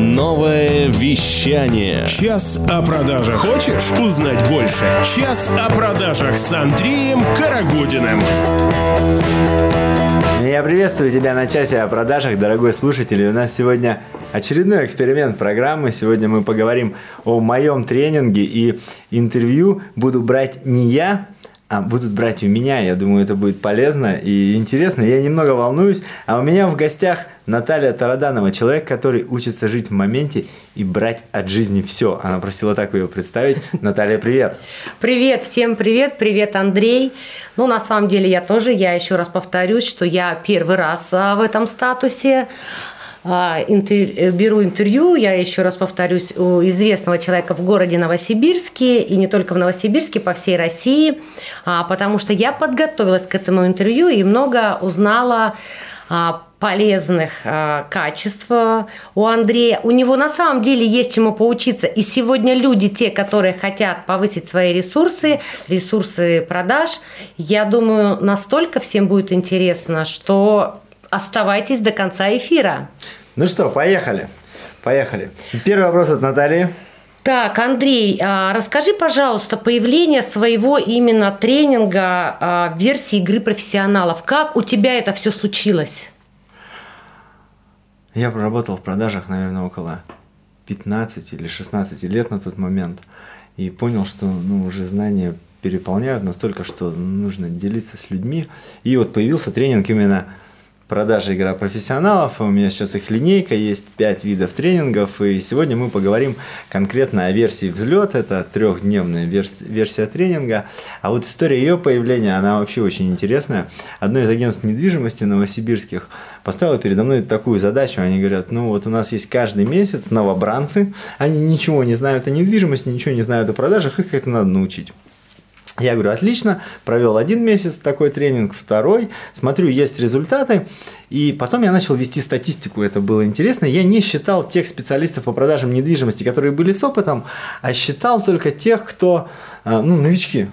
Новое вещание. Час о продажах. Хочешь узнать больше? Час о продажах с Андреем Карагодиным. Я приветствую тебя на часе о продажах, дорогой слушатель. У нас сегодня очередной эксперимент программы. Сегодня мы поговорим о моем тренинге и интервью буду брать не я, будут брать у меня. Я думаю, это будет полезно и интересно. Я немного волнуюсь. А у меня в гостях Наталья Тараданова, человек, который учится жить в моменте и брать от жизни все. Она просила так ее представить. Наталья, привет. Привет, всем привет, привет, Андрей. Ну, на самом деле, я тоже, я еще раз повторюсь, что я первый раз а, в этом статусе. А, интер... беру интервью, я еще раз повторюсь, у известного человека в городе Новосибирске, и не только в Новосибирске, по всей России, а, потому что я подготовилась к этому интервью и много узнала а, полезных качеств у Андрея. У него на самом деле есть чему поучиться. И сегодня люди, те, которые хотят повысить свои ресурсы, ресурсы продаж, я думаю, настолько всем будет интересно, что Оставайтесь до конца эфира. Ну что, поехали. Поехали. Первый вопрос от Натальи. Так, Андрей, а, расскажи, пожалуйста, появление своего именно тренинга а, версии игры профессионалов. Как у тебя это все случилось? Я проработал в продажах, наверное, около 15 или 16 лет на тот момент. И понял, что ну, уже знания переполняют настолько, что нужно делиться с людьми. И вот появился тренинг именно продажи игра профессионалов. У меня сейчас их линейка, есть 5 видов тренингов. И сегодня мы поговорим конкретно о версии взлет. Это трехдневная верс- версия тренинга. А вот история ее появления, она вообще очень интересная. Одно из агентств недвижимости новосибирских поставило передо мной такую задачу. Они говорят, ну вот у нас есть каждый месяц новобранцы, они ничего не знают о недвижимости, ничего не знают о продажах, их это надо научить. Я говорю, отлично, провел один месяц такой тренинг, второй, смотрю, есть результаты, и потом я начал вести статистику, это было интересно. Я не считал тех специалистов по продажам недвижимости, которые были с опытом, а считал только тех, кто, э, ну, новички,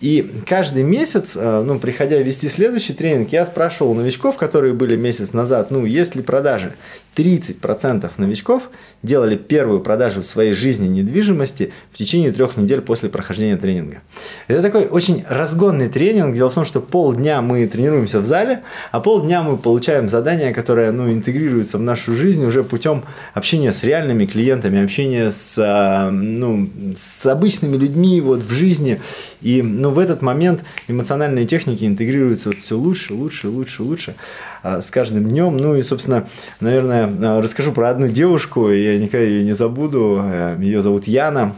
и каждый месяц, э, ну, приходя вести следующий тренинг, я спрашивал новичков, которые были месяц назад, ну, есть ли продажи. 30% новичков делали первую продажу в своей жизни недвижимости в течение трех недель после прохождения тренинга. Это такой очень разгонный тренинг. Дело в том, что полдня мы тренируемся в зале, а полдня мы получаем задания, которые ну, интегрируются в нашу жизнь уже путем общения с реальными клиентами, общения с, а, ну, с обычными людьми вот, в жизни. И ну, в этот момент эмоциональные техники интегрируются вот все лучше, лучше, лучше, лучше. А, с каждым днем. Ну и, собственно, наверное, а, расскажу про одну девушку, я никогда ее не забуду. Э, ее зовут Яна.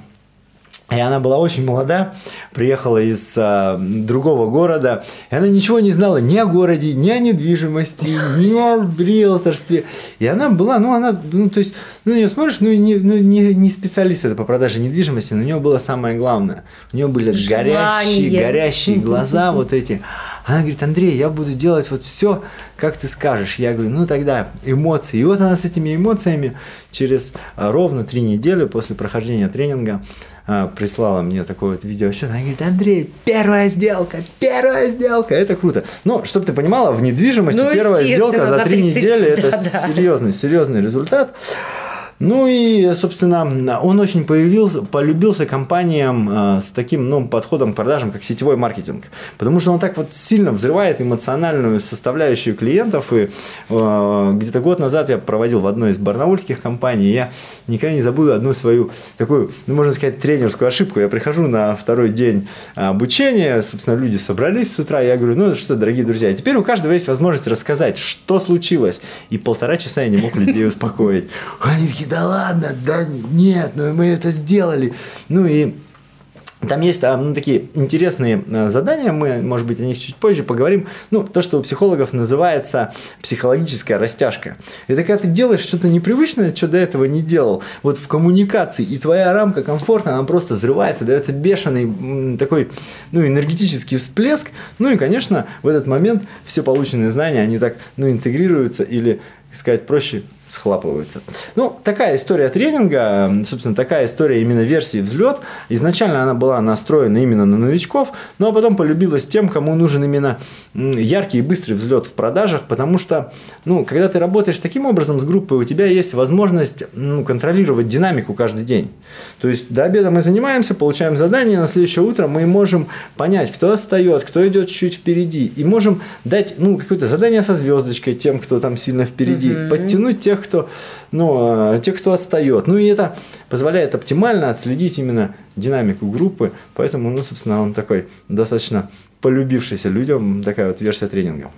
И она была очень молода, приехала из а, другого города, и она ничего не знала ни о городе, ни о недвижимости, ни о риэлторстве. И она была, ну, она, ну, то есть, ну, нее смотришь, ну, не, ну, не, не специалист это по продаже недвижимости, но у нее было самое главное. У нее были Желание. горящие, горящие глаза вот эти. Она говорит, Андрей, я буду делать вот все, как ты скажешь. Я говорю, ну тогда эмоции. И вот она с этими эмоциями через а, ровно три недели после прохождения тренинга а, прислала мне такое вот видео. Она говорит, Андрей, первая сделка, первая сделка, это круто. Но, чтобы ты понимала, в недвижимости ну, первая сделка за три недели, да, это да. серьезный, серьезный результат. Ну и, собственно, он очень появился, полюбился компаниям э, с таким ну, подходом к продажам, как сетевой маркетинг. Потому что он так вот сильно взрывает эмоциональную составляющую клиентов. И э, где-то год назад я проводил в одной из барнаульских компаний. Я никогда не забуду одну свою такую, ну, можно сказать, тренерскую ошибку. Я прихожу на второй день обучения, собственно, люди собрались с утра. Я говорю, ну что, дорогие друзья, теперь у каждого есть возможность рассказать, что случилось. И полтора часа я не мог людей успокоить. Они такие, да ладно, да нет, ну мы это сделали. Ну и там есть ну, такие интересные э, задания, мы, может быть, о них чуть позже поговорим. Ну, то, что у психологов называется психологическая растяжка. Это когда ты делаешь что-то непривычное, что до этого не делал. Вот в коммуникации, и твоя рамка комфорта, она просто взрывается, дается бешеный такой, ну, энергетический всплеск. Ну и, конечно, в этот момент все полученные знания, они так, ну, интегрируются или, сказать проще, схлапываются. Ну, такая история тренинга, собственно, такая история именно версии взлет. Изначально она была настроена именно на новичков, а потом полюбилась тем, кому нужен именно яркий и быстрый взлет в продажах, потому что, ну, когда ты работаешь таким образом с группой, у тебя есть возможность ну, контролировать динамику каждый день. То есть до обеда мы занимаемся, получаем задание, на следующее утро мы можем понять, кто отстает, кто идет чуть впереди, и можем дать, ну, какое-то задание со звездочкой тем, кто там сильно впереди, угу. подтянуть тех, кто, ну, э, тех, кто отстает. Ну, и это позволяет оптимально отследить именно динамику группы, поэтому, ну, собственно, он такой достаточно полюбившийся людям, такая вот версия тренинга.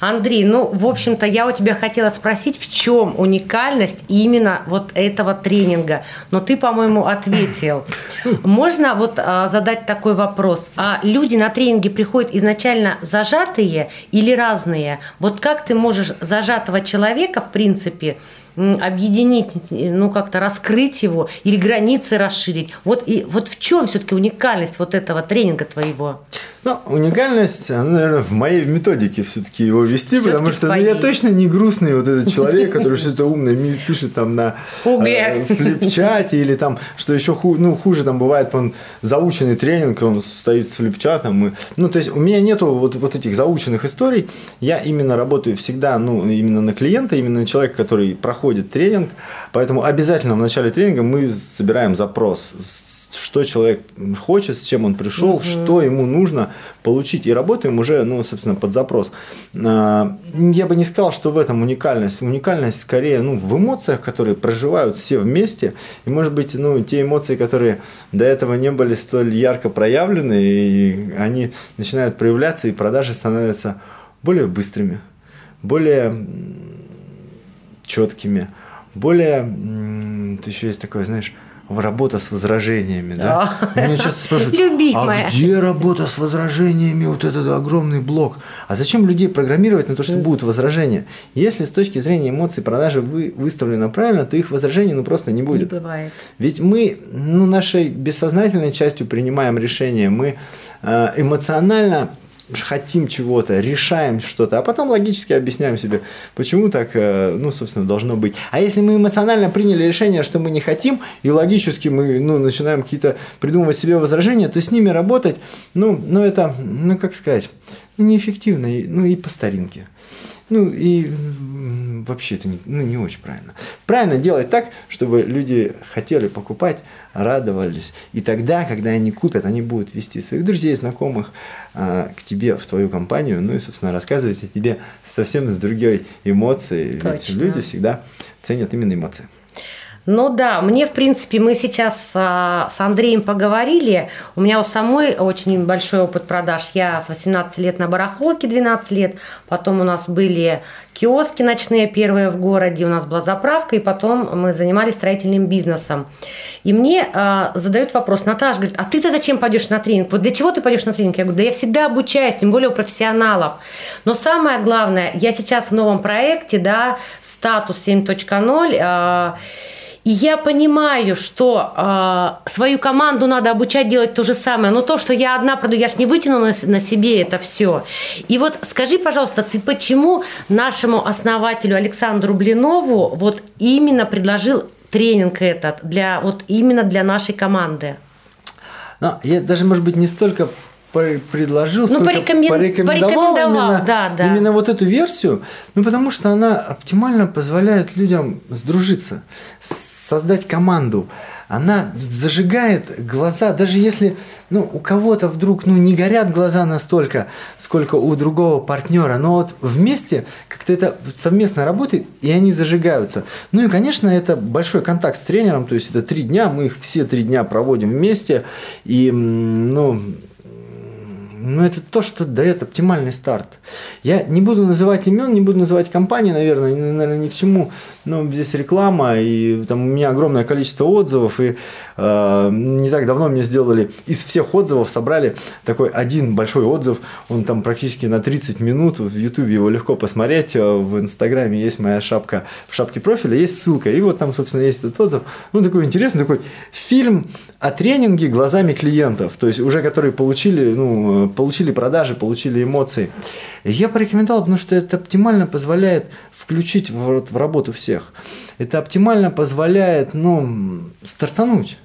Андрей, ну, в общем-то, я у тебя хотела спросить, в чем уникальность именно вот этого тренинга, но ты, по-моему, ответил. Можно вот а, задать такой вопрос. А люди на тренинге приходят изначально зажатые или разные? Вот как ты можешь зажатого человека, в принципе, объединить, ну как-то раскрыть его или границы расширить. Вот, и, вот в чем все-таки уникальность вот этого тренинга твоего? Ну, уникальность, она, наверное, в моей методике все-таки его вести, потому что ну, я точно не грустный вот этот человек, который что-то умное пишет там на э, флипчате или там, что еще хуже, ну, хуже там бывает, он заученный тренинг, он стоит с флипчатом. И, ну, то есть у меня нету вот, вот этих заученных историй, я именно работаю всегда, ну, именно на клиента, именно на человека, который проходит тренинг, поэтому обязательно в начале тренинга мы собираем запрос что человек хочет, с чем он пришел, угу. что ему нужно получить. И работаем уже, ну, собственно, под запрос. А, я бы не сказал, что в этом уникальность. Уникальность скорее ну, в эмоциях, которые проживают все вместе. И, может быть, ну, те эмоции, которые до этого не были столь ярко проявлены, и они начинают проявляться, и продажи становятся более быстрыми, более четкими, более... Еще есть такое, знаешь, работа с возражениями, да? да? Меня часто спрашивают, а где работа с возражениями, вот этот огромный блок? А зачем людей программировать на то, что будут возражения? Если с точки зрения эмоций продажи вы выставлена правильно, то их возражений ну просто не будет. Не бывает. Ведь мы ну, нашей бессознательной частью принимаем решения, мы э, эмоционально хотим чего-то, решаем что-то, а потом логически объясняем себе, почему так, э, ну, собственно, должно быть. А если мы эмоционально приняли решение, что мы не хотим, и логически мы, ну, начинаем какие-то придумывать себе возражения, то с ними работать, ну, ну это, ну, как сказать, неэффективно, ну, и по старинке. Ну и вообще это не, ну, не очень правильно. Правильно делать так, чтобы люди хотели покупать, радовались. И тогда, когда они купят, они будут вести своих друзей, знакомых а, к тебе, в твою компанию, ну и, собственно, рассказывать о тебе совсем с другой эмоцией. Точно. Ведь люди всегда ценят именно эмоции. Ну да, мне, в принципе, мы сейчас а, с Андреем поговорили. У меня у самой очень большой опыт продаж. Я с 18 лет на барахолке, 12 лет. Потом у нас были киоски ночные первые в городе, у нас была заправка, и потом мы занимались строительным бизнесом. И мне а, задают вопрос, Наташа говорит, а ты-то зачем пойдешь на тренинг? Вот для чего ты пойдешь на тренинг? Я говорю, да я всегда обучаюсь, тем более у профессионалов. Но самое главное, я сейчас в новом проекте, да, статус 7.0, и я понимаю, что э, свою команду надо обучать делать то же самое. Но то, что я одна продаю, я ж не вытяну на, на себе это все. И вот скажи, пожалуйста, ты почему нашему основателю Александру Блинову вот именно предложил тренинг этот для вот именно для нашей команды? Ну, я даже, может быть, не столько предложил, ну, порекомен... порекомендовал, порекомендовал именно, да, да. именно вот эту версию, ну потому что она оптимально позволяет людям сдружиться, создать команду. Она зажигает глаза, даже если ну, у кого-то вдруг ну, не горят глаза настолько, сколько у другого партнера, но вот вместе как-то это совместно работает, и они зажигаются. Ну и, конечно, это большой контакт с тренером, то есть это три дня, мы их все три дня проводим вместе, и ну, но это то, что дает оптимальный старт. Я не буду называть имен, не буду называть компании, наверное, наверное, ни к чему. Но здесь реклама, и там у меня огромное количество отзывов, и э, не так давно мне сделали, из всех отзывов собрали такой один большой отзыв, он там практически на 30 минут, в Ютубе его легко посмотреть, э, в Инстаграме есть моя шапка, в шапке профиля есть ссылка, и вот там, собственно, есть этот отзыв. Ну, такой интересный, такой фильм о тренинге глазами клиентов, то есть уже которые получили, ну, получили продажи, получили эмоции. Я порекомендовал, потому что это оптимально позволяет включить в, в работу всех. Это оптимально позволяет, ну, стартануть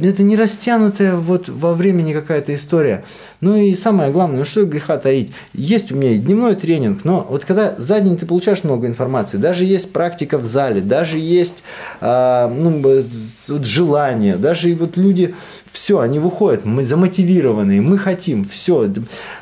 это не растянутая вот во времени какая-то история. Ну и самое главное, ну что греха таить. Есть у меня и дневной тренинг, но вот когда за день ты получаешь много информации, даже есть практика в зале, даже есть а, ну, вот желание, даже и вот люди, все, они выходят, мы замотивированные, мы хотим, все.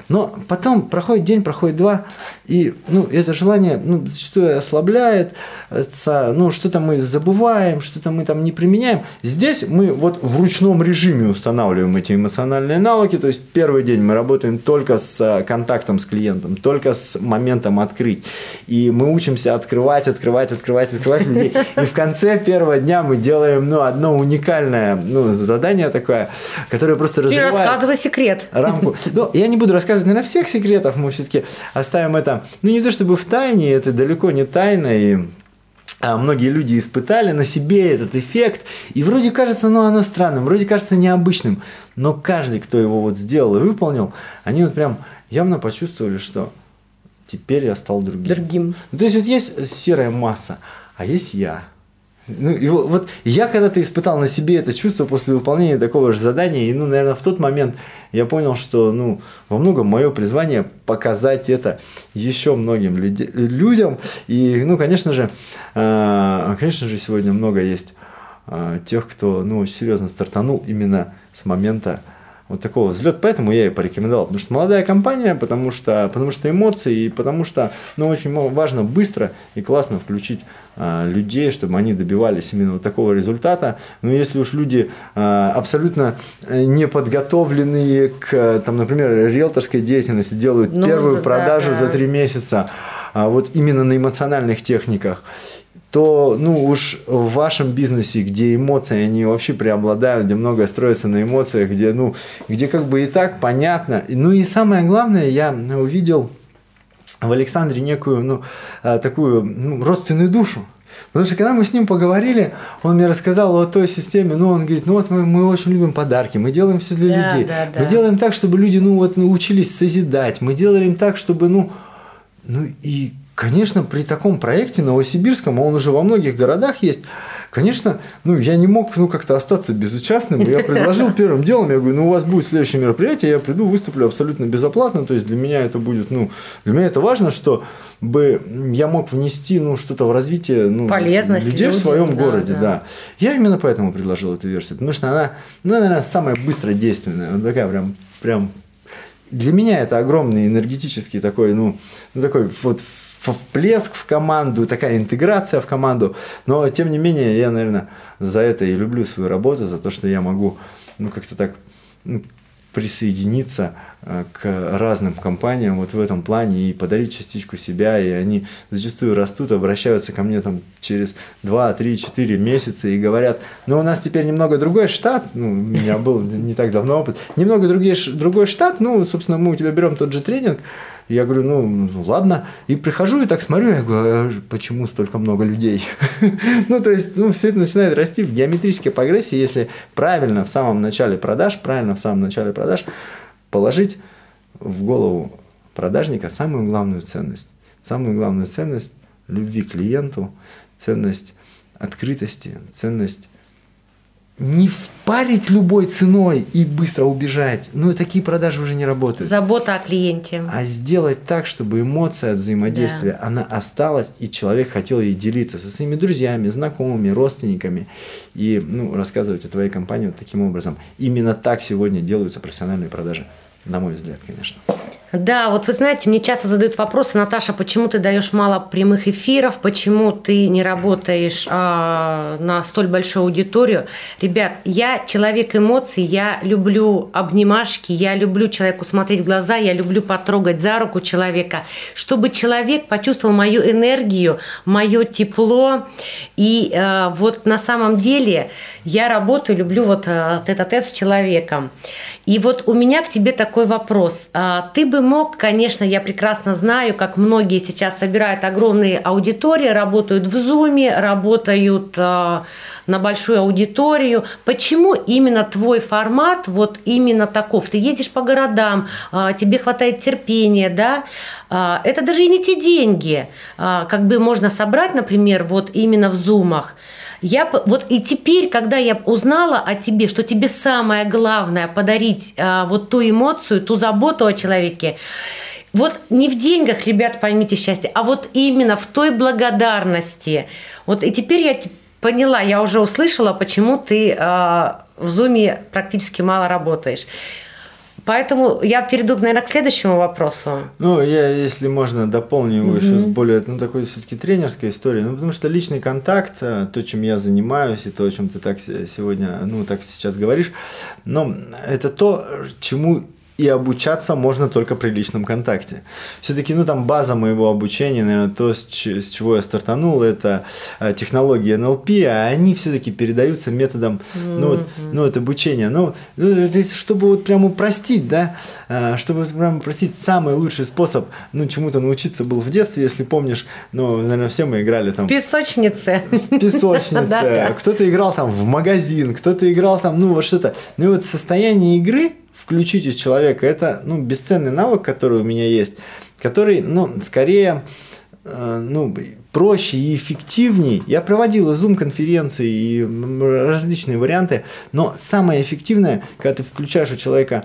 Но потом проходит день, проходит два, и ну, это желание ну, зачастую ослабляет, ну, что-то мы забываем, что-то мы там не применяем. Здесь мы вот в ручном режиме устанавливаем эти эмоциональные навыки, то есть первый день мы работаем только с э, контактом с клиентом, только с моментом открыть. И мы учимся открывать, открывать, открывать, открывать людей. И в конце первого дня мы делаем ну, одно уникальное ну, задание такое, которое просто разрывает... Ты рассказывай секрет. Рамку. Ну, я не буду рассказывать рассказывать, наверное, всех секретов, мы все-таки оставим это, ну, не то чтобы в тайне, это далеко не тайна, и а многие люди испытали на себе этот эффект, и вроде кажется, ну, оно странным, вроде кажется необычным, но каждый, кто его вот сделал и выполнил, они вот прям явно почувствовали, что теперь я стал другим. Другим. Ну, то есть вот есть серая масса, а есть я. Ну, и вот, я когда-то испытал на себе это чувство после выполнения такого же задания, и, ну, наверное, в тот момент я понял, что, ну, во многом мое призвание показать это еще многим люди, людям. И, ну, конечно же, э, конечно же, сегодня много есть э, тех, кто, ну, серьезно стартанул именно с момента вот такого взлет. Поэтому я и порекомендовал. Потому что молодая компания, потому что, потому что эмоции, и потому что ну, очень важно быстро и классно включить а, людей, чтобы они добивались именно вот такого результата. Но если уж люди а, абсолютно э, не подготовленные к, там, например, риэлторской деятельности, делают ну, первую за, продажу да, да. за три месяца, а вот именно на эмоциональных техниках, то, ну уж в вашем бизнесе, где эмоции, они вообще преобладают, где многое строится на эмоциях, где, ну, где как бы и так понятно. Ну и самое главное, я увидел в Александре некую, ну, а, такую ну, родственную душу. Потому что когда мы с ним поговорили, он мне рассказал о той системе, ну, он говорит, ну вот мы, мы очень любим подарки, мы делаем все для да, людей. Да, да. Мы делаем так, чтобы люди, ну, вот научились созидать, мы делаем так, чтобы, ну, ну и Конечно, при таком проекте новосибирском, а он уже во многих городах есть, конечно, ну, я не мог ну, как-то остаться безучастным. Я предложил первым делом, я говорю, ну, у вас будет следующее мероприятие, я приду, выступлю абсолютно безоплатно, то есть для меня это будет, ну, для меня это важно, что бы я мог внести ну, что-то в развитие ну, Полезность людей людям, в своем да, городе. Да. Да. Я именно поэтому предложил эту версию, потому что она, ну, наверное, самая быстродейственная, вот такая прям, прям для меня это огромный энергетический такой, ну, ну такой вот всплеск в команду, такая интеграция в команду. Но, тем не менее, я, наверное, за это и люблю свою работу, за то, что я могу ну, как-то так ну, присоединиться к разным компаниям вот в этом плане и подарить частичку себя, и они зачастую растут, обращаются ко мне там через 2, 3, 4 месяца и говорят, ну у нас теперь немного другой штат, ну у меня был не так давно опыт, немного другие, другой штат, ну собственно мы у тебя берем тот же тренинг, я говорю, ну, ну ладно. И прихожу и так смотрю, я говорю, а почему столько много людей? ну, то есть, ну, все это начинает расти в геометрической прогрессии, если правильно в самом начале продаж, правильно в самом начале продаж положить в голову продажника самую главную ценность. Самую главную ценность любви к клиенту, ценность открытости, ценность не впарить любой ценой и быстро убежать. Ну, такие продажи уже не работают. Забота о клиенте. А сделать так, чтобы эмоция от взаимодействия, да. она осталась, и человек хотел ей делиться со своими друзьями, знакомыми, родственниками, и ну, рассказывать о твоей компании вот таким образом. Именно так сегодня делаются профессиональные продажи, на мой взгляд, конечно. Да, вот вы знаете, мне часто задают вопросы, Наташа, почему ты даешь мало прямых эфиров, почему ты не работаешь а, на столь большую аудиторию. Ребят, я человек эмоций, я люблю обнимашки, я люблю человеку смотреть в глаза, я люблю потрогать за руку человека, чтобы человек почувствовал мою энергию, мое тепло. И а, вот на самом деле я работаю, люблю вот а, тет-а-тет с человеком. И вот у меня к тебе такой вопрос. А, ты бы мог, конечно, я прекрасно знаю, как многие сейчас собирают огромные аудитории, работают в Zoom, работают э, на большую аудиторию. Почему именно твой формат вот именно таков? Ты едешь по городам, э, тебе хватает терпения, да? Это даже и не те деньги, как бы можно собрать, например, вот именно в зумах. Я вот и теперь, когда я узнала о тебе, что тебе самое главное подарить а, вот ту эмоцию, ту заботу о человеке, вот не в деньгах, ребят, поймите счастье, а вот именно в той благодарности. Вот и теперь я поняла, я уже услышала, почему ты э, в зуме практически мало работаешь. Поэтому я перейду, наверное, к следующему вопросу. Ну, я, если можно, дополню его угу. еще с более, ну, такой все-таки тренерской историей. Ну, потому что личный контакт, э, то, чем я занимаюсь, и то, о чем ты так сегодня, ну, так сейчас говоришь, но это то, чему и обучаться можно только при личном контакте. Все-таки, ну, там база моего обучения, наверное, то, с, с чего я стартанул, это э, технологии НЛП, а они все-таки передаются методом, ну, вот, ну, вот обучения. Ну, ну чтобы вот прямо упростить, да, э, чтобы прямо упростить, самый лучший способ, ну, чему-то научиться был в детстве, если помнишь, ну, наверное, все мы играли там... Песочницы. Песочницы. Кто-то играл там в магазин, кто-то играл там, ну, вот что-то. Ну, и вот состояние игры, включить из человека. Это ну, бесценный навык, который у меня есть, который, ну, скорее, э, ну, проще и эффективнее. Я проводил и Zoom-конференции, и различные варианты, но самое эффективное, когда ты включаешь у человека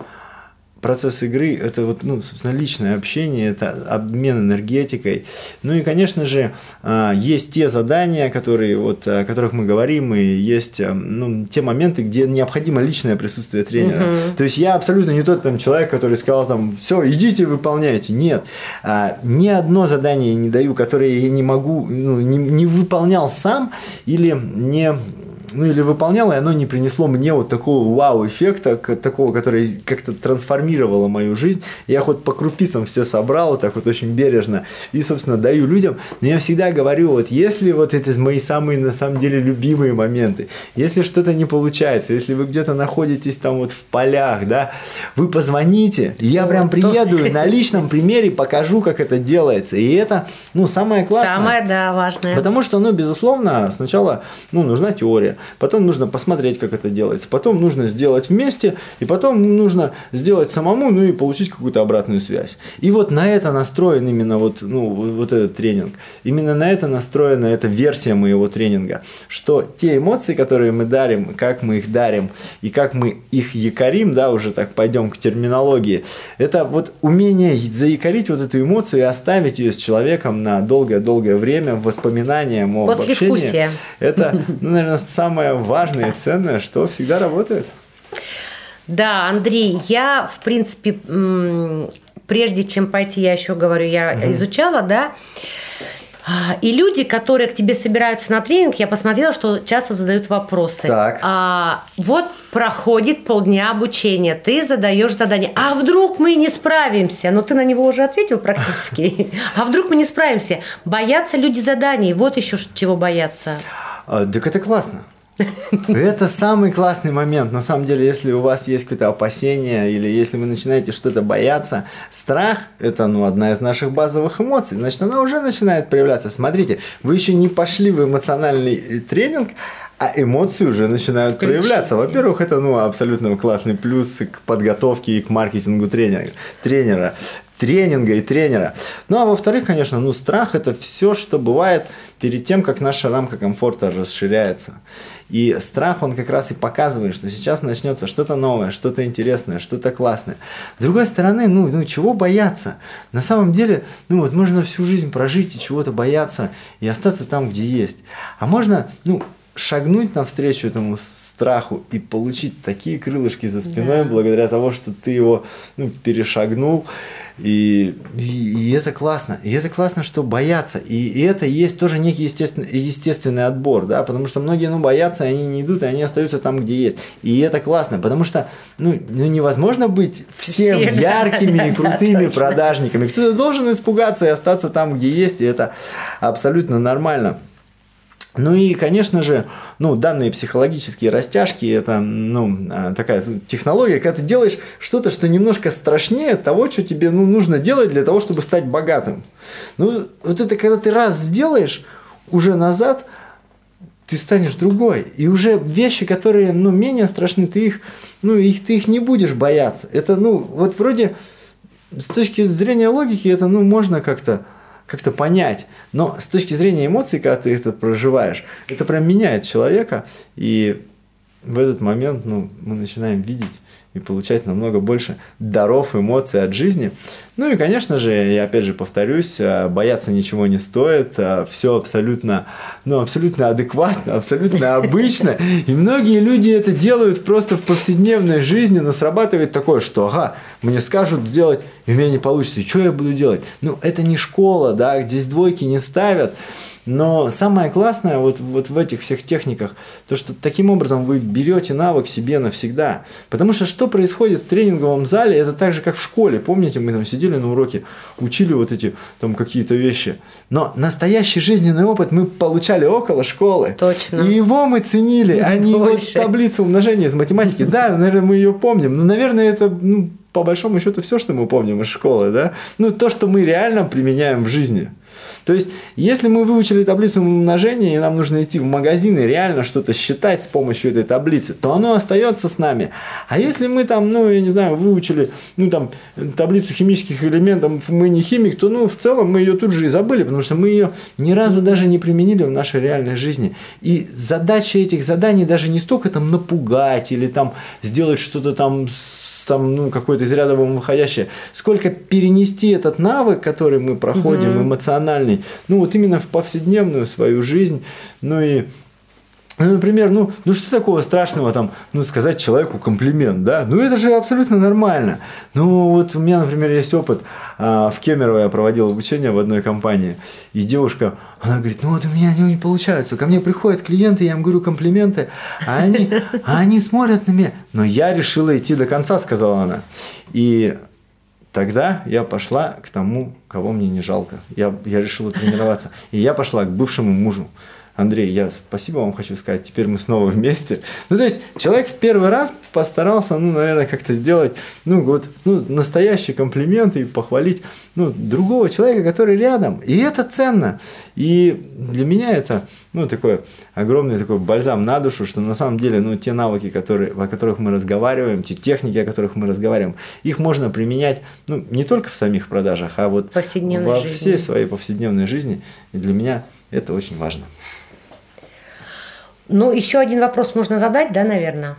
процесс игры – это вот, ну, собственно, личное общение, это обмен энергетикой. Ну и, конечно же, а, есть те задания, которые, вот, о которых мы говорим, и есть а, ну, те моменты, где необходимо личное присутствие тренера. Угу. То есть я абсолютно не тот там, человек, который сказал там, все, идите, выполняйте. Нет, а, ни одно задание не даю, которое я не могу, ну, не, не выполнял сам или не ну или выполнял, и оно не принесло мне вот такого вау-эффекта, такого, который как-то трансформировало мою жизнь. Я хоть по крупицам все собрал, вот так вот очень бережно, и, собственно, даю людям. Но я всегда говорю, вот если вот это мои самые, на самом деле, любимые моменты, если что-то не получается, если вы где-то находитесь там вот в полях, да, вы позвоните, я прям приеду и на личном примере покажу, как это делается. И это, ну, самое классное. Самое, да, важное. Потому что, ну, безусловно, сначала, ну, нужна теория потом нужно посмотреть, как это делается, потом нужно сделать вместе, и потом нужно сделать самому, ну и получить какую-то обратную связь. И вот на это настроен именно вот, ну, вот этот тренинг. Именно на это настроена эта версия моего тренинга, что те эмоции, которые мы дарим, как мы их дарим, и как мы их якорим, да, уже так пойдем к терминологии, это вот умение заякорить вот эту эмоцию и оставить ее с человеком на долгое-долгое время, воспоминанием о После общении. Вкусия. Это, ну, наверное, самое важное и ценное, что всегда работает. Да, Андрей, я, в принципе, прежде чем пойти, я еще говорю, я угу. изучала, да, а, и люди, которые к тебе собираются на тренинг, я посмотрела, что часто задают вопросы. Так. А, вот проходит полдня обучения, ты задаешь задание. А вдруг мы не справимся? Ну, ты на него уже ответил практически. А вдруг мы не справимся? Боятся люди заданий. Вот еще чего боятся. А, так это классно. Это самый классный момент. На самом деле, если у вас есть какое-то опасение или если вы начинаете что-то бояться, страх – это ну, одна из наших базовых эмоций. Значит, она уже начинает проявляться. Смотрите, вы еще не пошли в эмоциональный э, тренинг, а эмоции уже начинают Ключ. проявляться. Во-первых, это ну, абсолютно классный плюс к подготовке и к маркетингу тренера. тренера тренинга и тренера. Ну а во-вторых, конечно, ну страх это все, что бывает перед тем, как наша рамка комфорта расширяется. И страх, он как раз и показывает, что сейчас начнется что-то новое, что-то интересное, что-то классное. С другой стороны, ну, ну чего бояться? На самом деле, ну вот можно всю жизнь прожить и чего-то бояться и остаться там, где есть. А можно, ну, шагнуть навстречу этому страху и получить такие крылышки за спиной да. благодаря тому, что ты его ну, перешагнул. И, и, и это классно. И это классно, что боятся. И, и это есть тоже некий естественный, естественный отбор, да, потому что многие, ну, боятся, и они не идут, и они остаются там, где есть. И это классно, потому что, ну, ну невозможно быть всем Все, яркими да, и крутыми да, продажниками. Кто-то должен испугаться и остаться там, где есть, и это абсолютно нормально. Ну и, конечно же, ну, данные психологические растяжки – это ну, а, такая технология, когда ты делаешь что-то, что немножко страшнее того, что тебе ну, нужно делать для того, чтобы стать богатым. Ну, вот это когда ты раз сделаешь, уже назад ты станешь другой. И уже вещи, которые ну, менее страшны, ты их, ну, их, ты их не будешь бояться. Это, ну, вот вроде с точки зрения логики, это, ну, можно как-то как-то понять. Но с точки зрения эмоций, когда ты это проживаешь, это прям меняет человека. И в этот момент ну, мы начинаем видеть и получать намного больше даров, эмоций от жизни. Ну и, конечно же, я опять же повторюсь, э, бояться ничего не стоит, э, все абсолютно, ну, абсолютно адекватно, абсолютно обычно, и многие люди это делают просто в повседневной жизни, но срабатывает такое, что, ага, мне скажут сделать, и у меня не получится, и что я буду делать? Ну, это не школа, да, здесь двойки не ставят, но самое классное вот, вот в этих всех техниках, то, что таким образом вы берете навык себе навсегда. Потому что что происходит в тренинговом зале, это так же, как в школе. Помните, мы там сидели на уроке, учили вот эти там какие-то вещи. Но настоящий жизненный опыт мы получали около школы. Точно. И его мы ценили, а не вот таблицу умножения из математики. Да, наверное, мы ее помним. Но, наверное, это ну, по большому счету все, что мы помним из школы, да? Ну, то, что мы реально применяем в жизни. То есть, если мы выучили таблицу умножения, и нам нужно идти в магазин и реально что-то считать с помощью этой таблицы, то оно остается с нами. А если мы там, ну, я не знаю, выучили, ну, там, таблицу химических элементов, мы не химик, то, ну, в целом мы ее тут же и забыли, потому что мы ее ни разу даже не применили в нашей реальной жизни. И задача этих заданий даже не столько там напугать или там сделать что-то там там, ну, какое-то из ряда выходящее, сколько перенести этот навык, который мы проходим, угу. эмоциональный, ну, вот именно в повседневную свою жизнь, ну и ну, например, ну, ну что такого страшного там, ну, сказать человеку комплимент, да? Ну, это же абсолютно нормально. Ну, вот у меня, например, есть опыт. А, в Кемерово я проводил обучение в одной компании, и девушка, она говорит, ну вот у меня они не получаются. Ко мне приходят клиенты, я им говорю комплименты, а они, а они смотрят на меня. Но я решила идти до конца, сказала она. И Тогда я пошла к тому, кого мне не жалко. Я, я решила тренироваться. И я пошла к бывшему мужу. Андрей, я спасибо вам хочу сказать, теперь мы снова вместе. Ну, то есть, человек в первый раз постарался, ну, наверное, как-то сделать, ну, вот, ну, настоящий комплимент и похвалить, ну, другого человека, который рядом. И это ценно. И для меня это, ну, такой огромный такой бальзам на душу, что на самом деле, ну, те навыки, которые, о которых мы разговариваем, те техники, о которых мы разговариваем, их можно применять, ну, не только в самих продажах, а вот во жизни. всей своей повседневной жизни. И для меня это очень важно. Ну, еще один вопрос можно задать, да, наверное?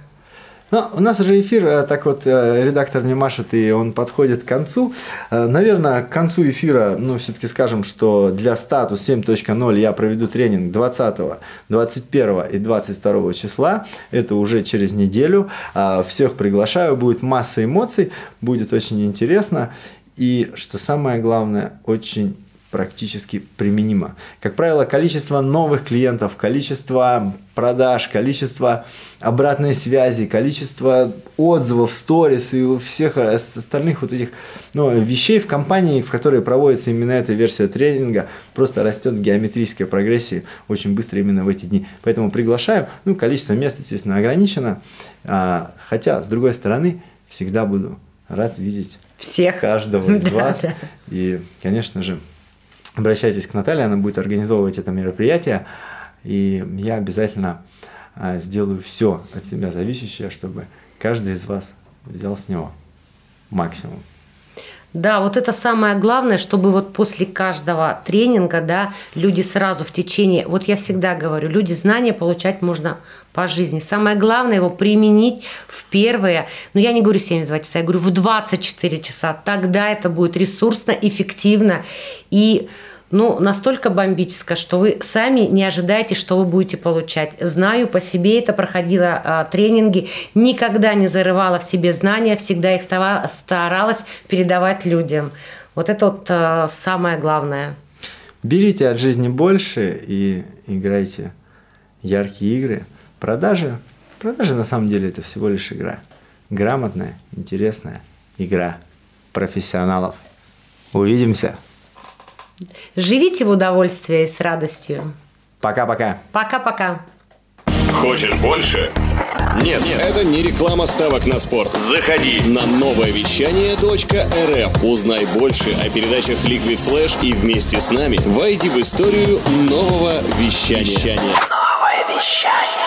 Ну, у нас уже эфир, э, так вот, э, редактор мне машет, и он подходит к концу. Э, наверное, к концу эфира, ну, все-таки скажем, что для статус 7.0 я проведу тренинг 20, 21 и 22 числа. Это уже через неделю. Всех приглашаю, будет масса эмоций, будет очень интересно. И, что самое главное, очень практически применимо. Как правило, количество новых клиентов, количество продаж, количество обратной связи, количество отзывов, сторис и всех остальных вот этих ну, вещей в компании, в которой проводится именно эта версия тренинга, просто растет в геометрической прогрессии очень быстро именно в эти дни. Поэтому приглашаю. Ну, количество мест, естественно, ограничено. А, хотя, с другой стороны, всегда буду рад видеть всех каждого из вас. И, конечно же, обращайтесь к Наталье, она будет организовывать это мероприятие, и я обязательно а, сделаю все от себя зависящее, чтобы каждый из вас взял с него максимум. Да, вот это самое главное, чтобы вот после каждого тренинга, да, люди сразу в течение, вот я всегда говорю, люди знания получать можно по жизни. Самое главное его применить в первые, ну я не говорю 72 часа, я говорю в 24 часа. Тогда это будет ресурсно, эффективно и ну, настолько бомбическое, что вы сами не ожидаете, что вы будете получать. Знаю по себе, это проходила а, тренинги, никогда не зарывала в себе знания, всегда их старалась передавать людям. Вот это вот а, самое главное. Берите от жизни больше и играйте яркие игры. Продажи, продажи на самом деле это всего лишь игра. Грамотная, интересная игра профессионалов. Увидимся! Живите в удовольствии и с радостью. Пока-пока. Пока-пока. Хочешь больше? Нет, нет, Это не реклама ставок на спорт. заходи. На новое вещание.рф. Узнай больше о передачах Liquid Flash и вместе с нами войди в историю нового вещания. Новое вещание.